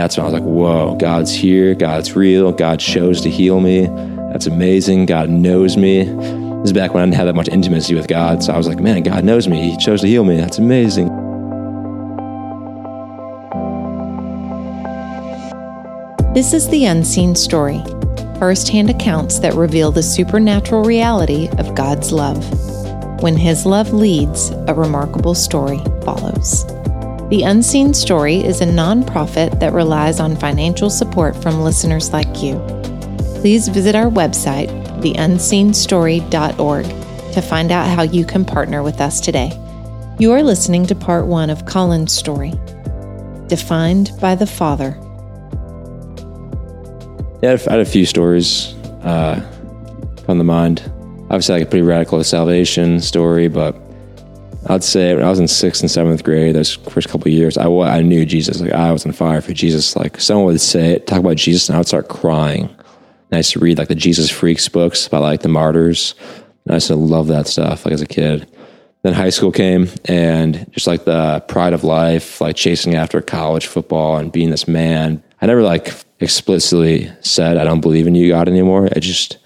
that's when I was like, whoa, God's here. God's real. God chose to heal me. That's amazing. God knows me. This is back when I didn't have that much intimacy with God. So I was like, man, God knows me. He chose to heal me. That's amazing. This is The Unseen Story firsthand accounts that reveal the supernatural reality of God's love. When His love leads, a remarkable story follows. The Unseen Story is a nonprofit that relies on financial support from listeners like you. Please visit our website, theunseenstory.org, to find out how you can partner with us today. You are listening to part one of Colin's story Defined by the Father. Yeah, I had a few stories uh, on the mind. Obviously, like a pretty radical salvation story, but I'd say when I was in sixth and seventh grade, those first couple years, I, I knew Jesus. Like I was on fire for Jesus. Like someone would say, talk about Jesus, and I would start crying. And I used to read like the Jesus Freaks books about like the martyrs. And I used to love that stuff like as a kid. Then high school came and just like the pride of life, like chasing after college football and being this man. I never like explicitly said I don't believe in you, God, anymore. It just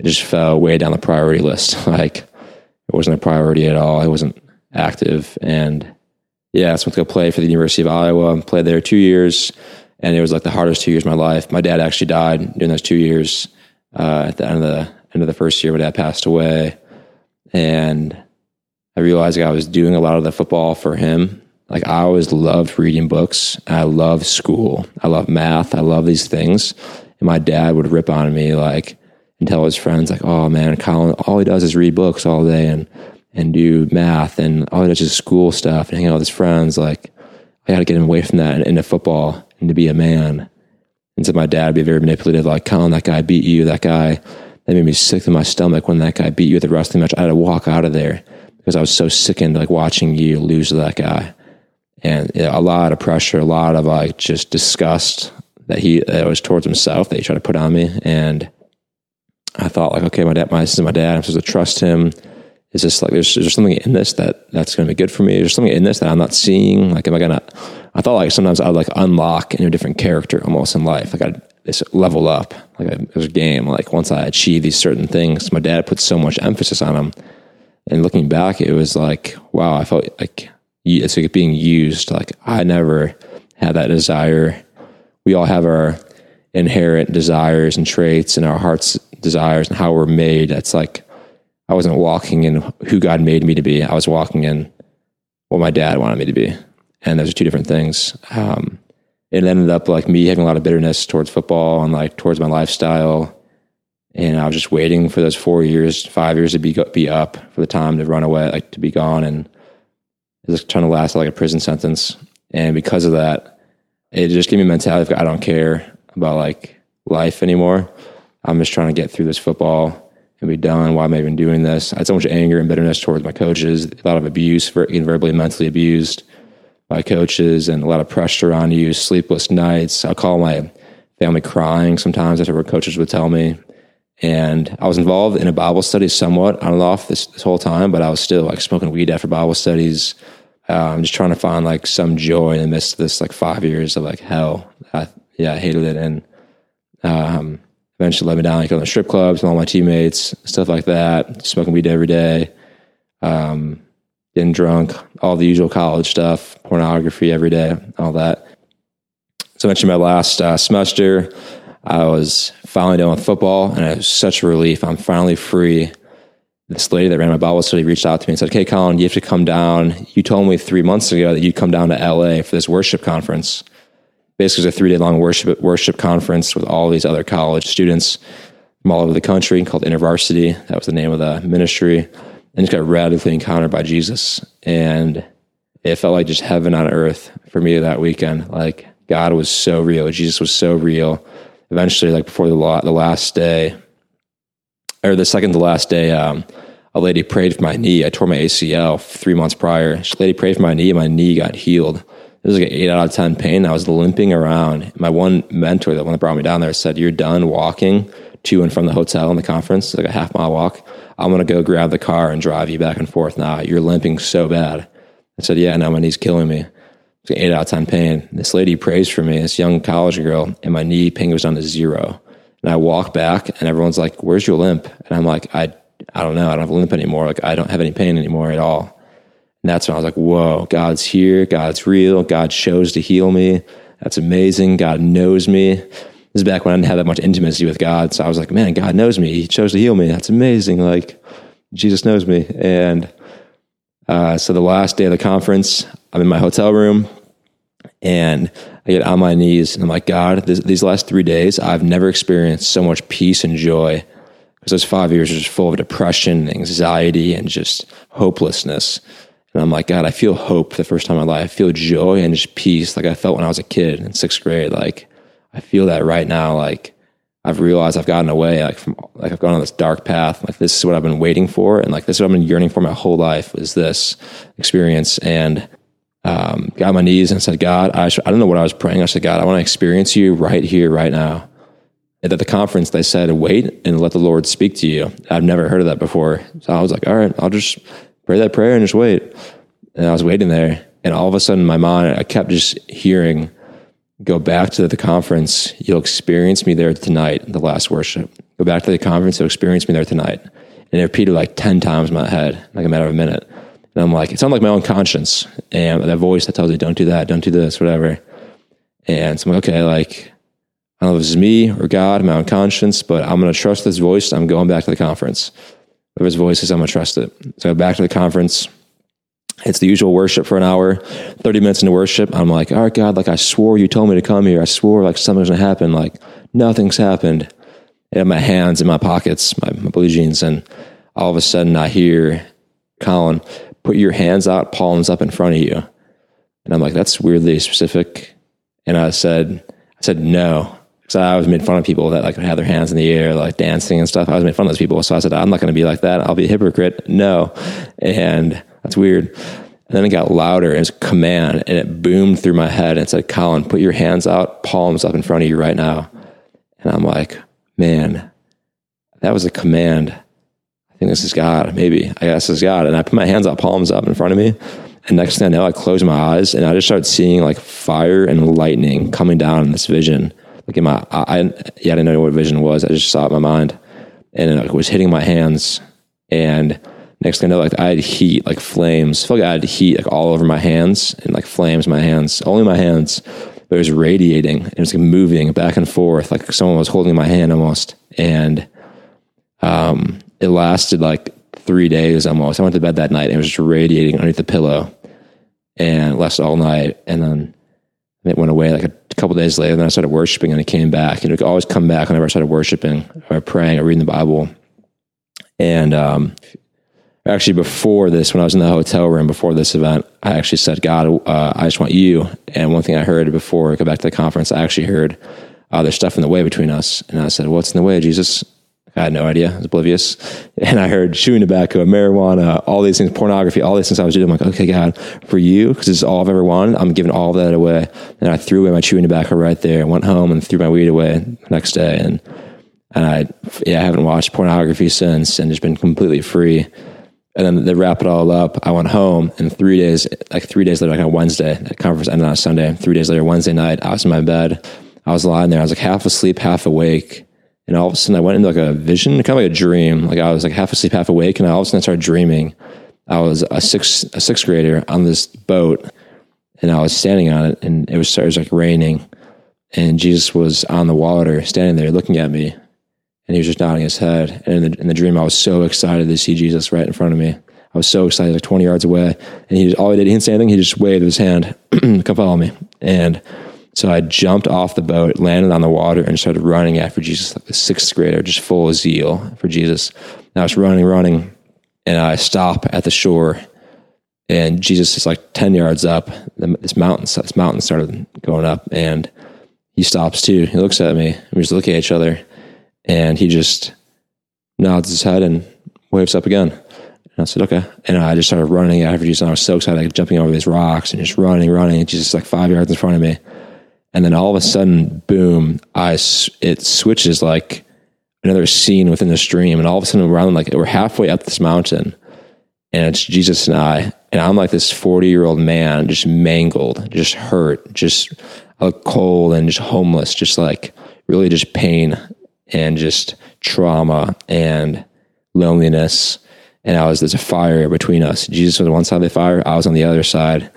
it just fell way down the priority list. like it wasn't a priority at all. I wasn't active, and yeah, I went to go play for the University of Iowa. Played there two years, and it was like the hardest two years of my life. My dad actually died during those two years. Uh, at the end of the end of the first year, my dad passed away, and I realized like, I was doing a lot of the football for him like I always loved reading books. I love school. I love math. I love these things. And my dad would rip on me like and tell his friends like, "Oh man, Colin, all he does is read books all day and and do math and all does is school stuff and hang out with his friends." Like I got to get him away from that and into football and to be a man. And so my dad would be very manipulative, like, Colin, that guy beat you. That guy, that made me sick to my stomach when that guy beat you at the wrestling match. I had to walk out of there because I was so sickened, like watching you lose to that guy and you know, a lot of pressure, a lot of like just disgust that he that was towards himself that he tried to put on me. And I thought like, okay, my dad, my this is my dad. I'm supposed to trust him. Is this like there's, something in this that that's going to be good for me? There's something in this that I'm not seeing. Like, am I gonna? I thought like sometimes I would like unlock into a different character almost in life. Like I this level up. Like it was a game. Like once I achieve these certain things, my dad put so much emphasis on them. And looking back, it was like, wow, I felt like it's like being used. Like I never had that desire. We all have our inherent desires and traits and our heart's desires and how we're made. That's like I wasn't walking in who God made me to be. I was walking in what my dad wanted me to be. And those are two different things. Um, it ended up like me having a lot of bitterness towards football and like towards my lifestyle. And I was just waiting for those four years, five years to be be up for the time to run away, like to be gone. And is trying to last like a prison sentence. And because of that, it just gave me a mentality of I don't care about like life anymore. I'm just trying to get through this football and be done. Why am I even doing this? I had so much anger and bitterness towards my coaches, a lot of abuse, getting verbally and mentally abused by coaches, and a lot of pressure on you, sleepless nights. I call my family crying sometimes after what coaches would tell me. And I was involved in a Bible study somewhat on and off this, this whole time, but I was still like smoking weed after Bible studies. I'm um, just trying to find like some joy in the midst of this like five years of like hell. I, yeah, I hated it. And um, eventually let me down, like on the strip clubs with all my teammates, stuff like that, smoking weed every day, um, getting drunk, all the usual college stuff, pornography every day, all that. So eventually my last uh, semester, I was finally done with football and it was such a relief. I'm finally free this lady that ran my Bible study reached out to me and said, "Okay, Colin, you have to come down. You told me three months ago that you'd come down to LA for this worship conference. Basically, it's a three day long worship worship conference with all these other college students from all over the country called InterVarsity. That was the name of the ministry, and just got radically encountered by Jesus, and it felt like just heaven on earth for me that weekend. Like God was so real, Jesus was so real. Eventually, like before the the last day, or the second to last day, um, a lady prayed for my knee. I tore my ACL three months prior. She lady prayed for my knee, my knee got healed. It was like an eight out of ten pain. I was limping around. My one mentor, the one that brought me down there, said, "You're done walking to and from the hotel and the conference, like a half mile walk. I'm gonna go grab the car and drive you back and forth. Now you're limping so bad." I said, "Yeah, now my knee's killing me." was eight out of 10 pain. This lady prays for me, this young college girl, and my knee pain goes down to zero. And I walk back and everyone's like, where's your limp? And I'm like, I, I don't know. I don't have a limp anymore. Like I don't have any pain anymore at all. And that's when I was like, whoa, God's here. God's real. God chose to heal me. That's amazing. God knows me. This is back when I didn't have that much intimacy with God. So I was like, man, God knows me. He chose to heal me. That's amazing. Like Jesus knows me. And uh, so the last day of the conference, I'm in my hotel room and I get on my knees and I'm like, God, this, these last three days, I've never experienced so much peace and joy because those five years are just full of depression, anxiety, and just hopelessness. And I'm like, God, I feel hope the first time in my life. I feel joy and just peace like I felt when I was a kid in sixth grade. Like I feel that right now. Like I've realized I've gotten away, like from like I've gone on this dark path. Like this is what I've been waiting for, and like this is what I've been yearning for my whole life is this experience. And um, got on my knees and said, God, I, sh- I don't know what I was praying. I said, God, I want to experience you right here, right now. And at the conference, they said, wait and let the Lord speak to you. I've never heard of that before. So I was like, all right, I'll just pray that prayer and just wait. And I was waiting there. And all of a sudden, my mind, I kept just hearing, go back to the conference. You'll experience me there tonight, the last worship. Go back to the conference. You'll experience me there tonight. And it repeated like 10 times in my head, like a matter of a minute. And I'm like, it sounded like my own conscience and that voice that tells me, don't do that, don't do this, whatever. And so I'm like, okay, like, I don't know if this is me or God, my own conscience, but I'm going to trust this voice. I'm going back to the conference. Whatever his voice is, I'm going to trust it. So back to the conference. It's the usual worship for an hour, 30 minutes into worship. I'm like, all right, God, like I swore you told me to come here. I swore like something's going to happen. Like nothing's happened. I have my hands in my pockets, my, my blue jeans. And all of a sudden I hear Colin, put your hands out, palms up in front of you. And I'm like, that's weirdly specific. And I said, I said, no. Because I was made fun of people that like had their hands in the air, like dancing and stuff. I was made fun of those people. So I said, I'm not going to be like that. I'll be a hypocrite. No. And that's weird. And then it got louder. Was command and it boomed through my head and said, Colin, put your hands out, palms up in front of you right now. And I'm like, man, that was a command. I think this is God. Maybe I guess this is God. And I put my hands out, palms up in front of me. And next thing I know, I close my eyes and I just started seeing like fire and lightning coming down in this vision. Like in my, I, yeah, I didn't know what vision was. I just saw it in my mind and it was hitting my hands. And next thing I know, like I had heat, like flames. I feel like I had heat like all over my hands and like flames my hands, only my hands, but it was radiating. It was like moving back and forth, like someone was holding my hand almost. And um, it lasted like three days almost. I went to bed that night and it was just radiating underneath the pillow and lasted all night. And then it went away like a couple days later. Then I started worshiping and it came back. And it would always come back whenever I started worshiping or praying or reading the Bible. And um, actually, before this, when I was in the hotel room before this event, I actually said, God, uh, I just want you. And one thing I heard before I go back to the conference, I actually heard, uh, there's stuff in the way between us. And I said, What's in the way, Jesus? I had no idea. I was oblivious. And I heard chewing tobacco, marijuana, all these things, pornography, all these things I was doing. I'm like, okay, God, for you, because this is all I've ever wanted, I'm giving all that away. And I threw away my chewing tobacco right there, and went home and threw my weed away the next day. And, and I, yeah, I haven't watched pornography since and just been completely free. And then they wrap it all up, I went home and three days, like three days later, like on Wednesday, that conference ended on Sunday. Three days later, Wednesday night, I was in my bed. I was lying there. I was like half asleep, half awake and all of a sudden I went into like a vision, kind of like a dream. Like I was like half asleep, half awake, and all of a sudden I started dreaming. I was a six a sixth grader on this boat, and I was standing on it, and it was, was like raining, and Jesus was on the water, standing there looking at me, and he was just nodding his head. And in the, in the dream, I was so excited to see Jesus right in front of me. I was so excited, like twenty yards away, and he just, all he did, he didn't say anything. He just waved his hand, "Come follow me," and so I jumped off the boat, landed on the water, and started running after Jesus, like a sixth grader, just full of zeal for Jesus. And I was running, running, and I stop at the shore, and Jesus is like ten yards up. This mountain, this mountain started going up, and he stops too. He looks at me, we just look at each other, and he just nods his head and waves up again. And I said, okay. And I just started running after Jesus. And I was so excited, like jumping over these rocks and just running, running. And Jesus is like five yards in front of me. And then all of a sudden, boom, I, it switches like another scene within the stream. And all of a sudden, we're around like we're halfway up this mountain and it's Jesus and I. And I'm like this 40 year old man, just mangled, just hurt, just uh, cold and just homeless, just like really just pain and just trauma and loneliness. And I was, there's a fire between us. Jesus was on one side of the fire, I was on the other side.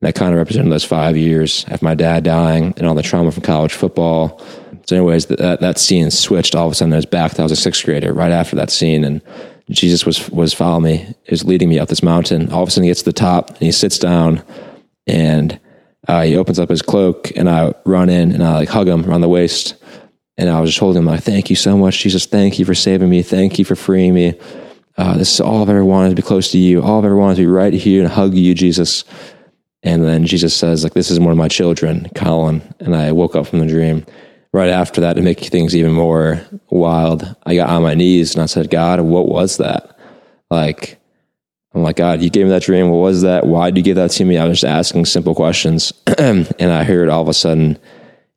That kind of represented those five years of my dad dying and all the trauma from college football. So, anyways, that, that scene switched all of a sudden. I was back. I was a sixth grader right after that scene. And Jesus was, was following me, he was leading me up this mountain. All of a sudden, he gets to the top and he sits down and uh, he opens up his cloak and I run in and I like hug him around the waist. And I was just holding him like, thank you so much, Jesus. Thank you for saving me. Thank you for freeing me. Uh, this is all I've ever wanted to be close to you. All I've ever wanted to be right here and hug you, Jesus. And then Jesus says, like, this is one of my children, Colin. And I woke up from the dream. Right after that, to make things even more wild, I got on my knees and I said, God, what was that? Like, I'm like, God, you gave me that dream. What was that? Why did you give that to me? I was just asking simple questions. and I heard all of a sudden,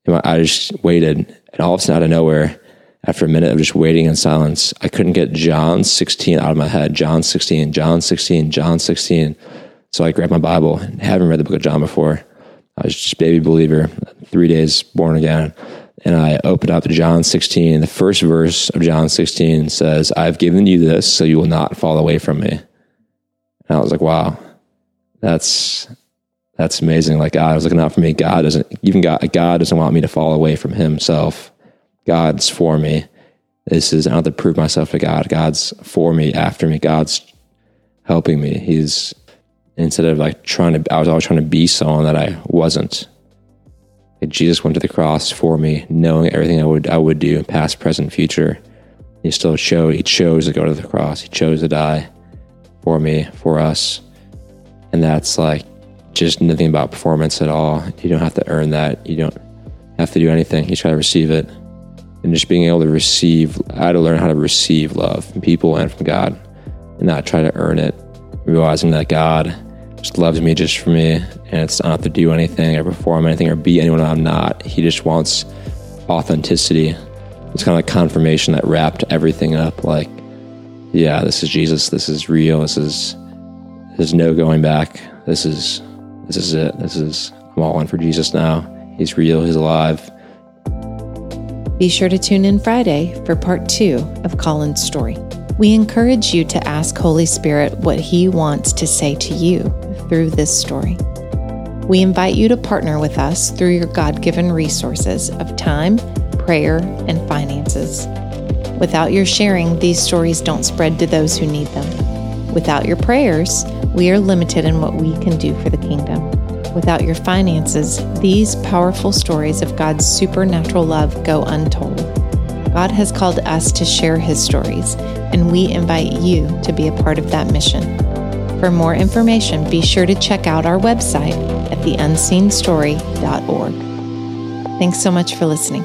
I just waited. And all of a sudden, out of nowhere, after a minute of just waiting in silence, I couldn't get John 16 out of my head. John 16, John 16, John 16. So I grabbed my Bible and haven't read the book of John before. I was just baby believer, three days born again. And I opened up to John 16. The first verse of John 16 says, I've given you this so you will not fall away from me. And I was like, wow, that's that's amazing. Like God was looking out for me. God doesn't even God God doesn't want me to fall away from Himself. God's for me. This is I don't have to prove myself to God. God's for me, after me. God's helping me. He's instead of like trying to I was always trying to be someone that I wasn't. Jesus went to the cross for me, knowing everything I would I would do, in past, present, future. He still chose he chose to go to the cross. He chose to die for me, for us. And that's like just nothing about performance at all. You don't have to earn that. You don't have to do anything. You try to receive it. And just being able to receive, I had to learn how to receive love from people and from God and not try to earn it. Realizing that God just loves me just for me and it's not to do anything or perform anything or be anyone I'm not. He just wants authenticity. It's kind of like confirmation that wrapped everything up. Like, yeah, this is Jesus. This is real. This is, there's no going back. This is, this is it. This is, I'm all in for Jesus now. He's real. He's alive. Be sure to tune in Friday for part two of Colin's story. We encourage you to ask Holy Spirit what He wants to say to you through this story. We invite you to partner with us through your God given resources of time, prayer, and finances. Without your sharing, these stories don't spread to those who need them. Without your prayers, we are limited in what we can do for the kingdom. Without your finances, these powerful stories of God's supernatural love go untold. God has called us to share his stories, and we invite you to be a part of that mission. For more information, be sure to check out our website at theunseenstory.org. Thanks so much for listening.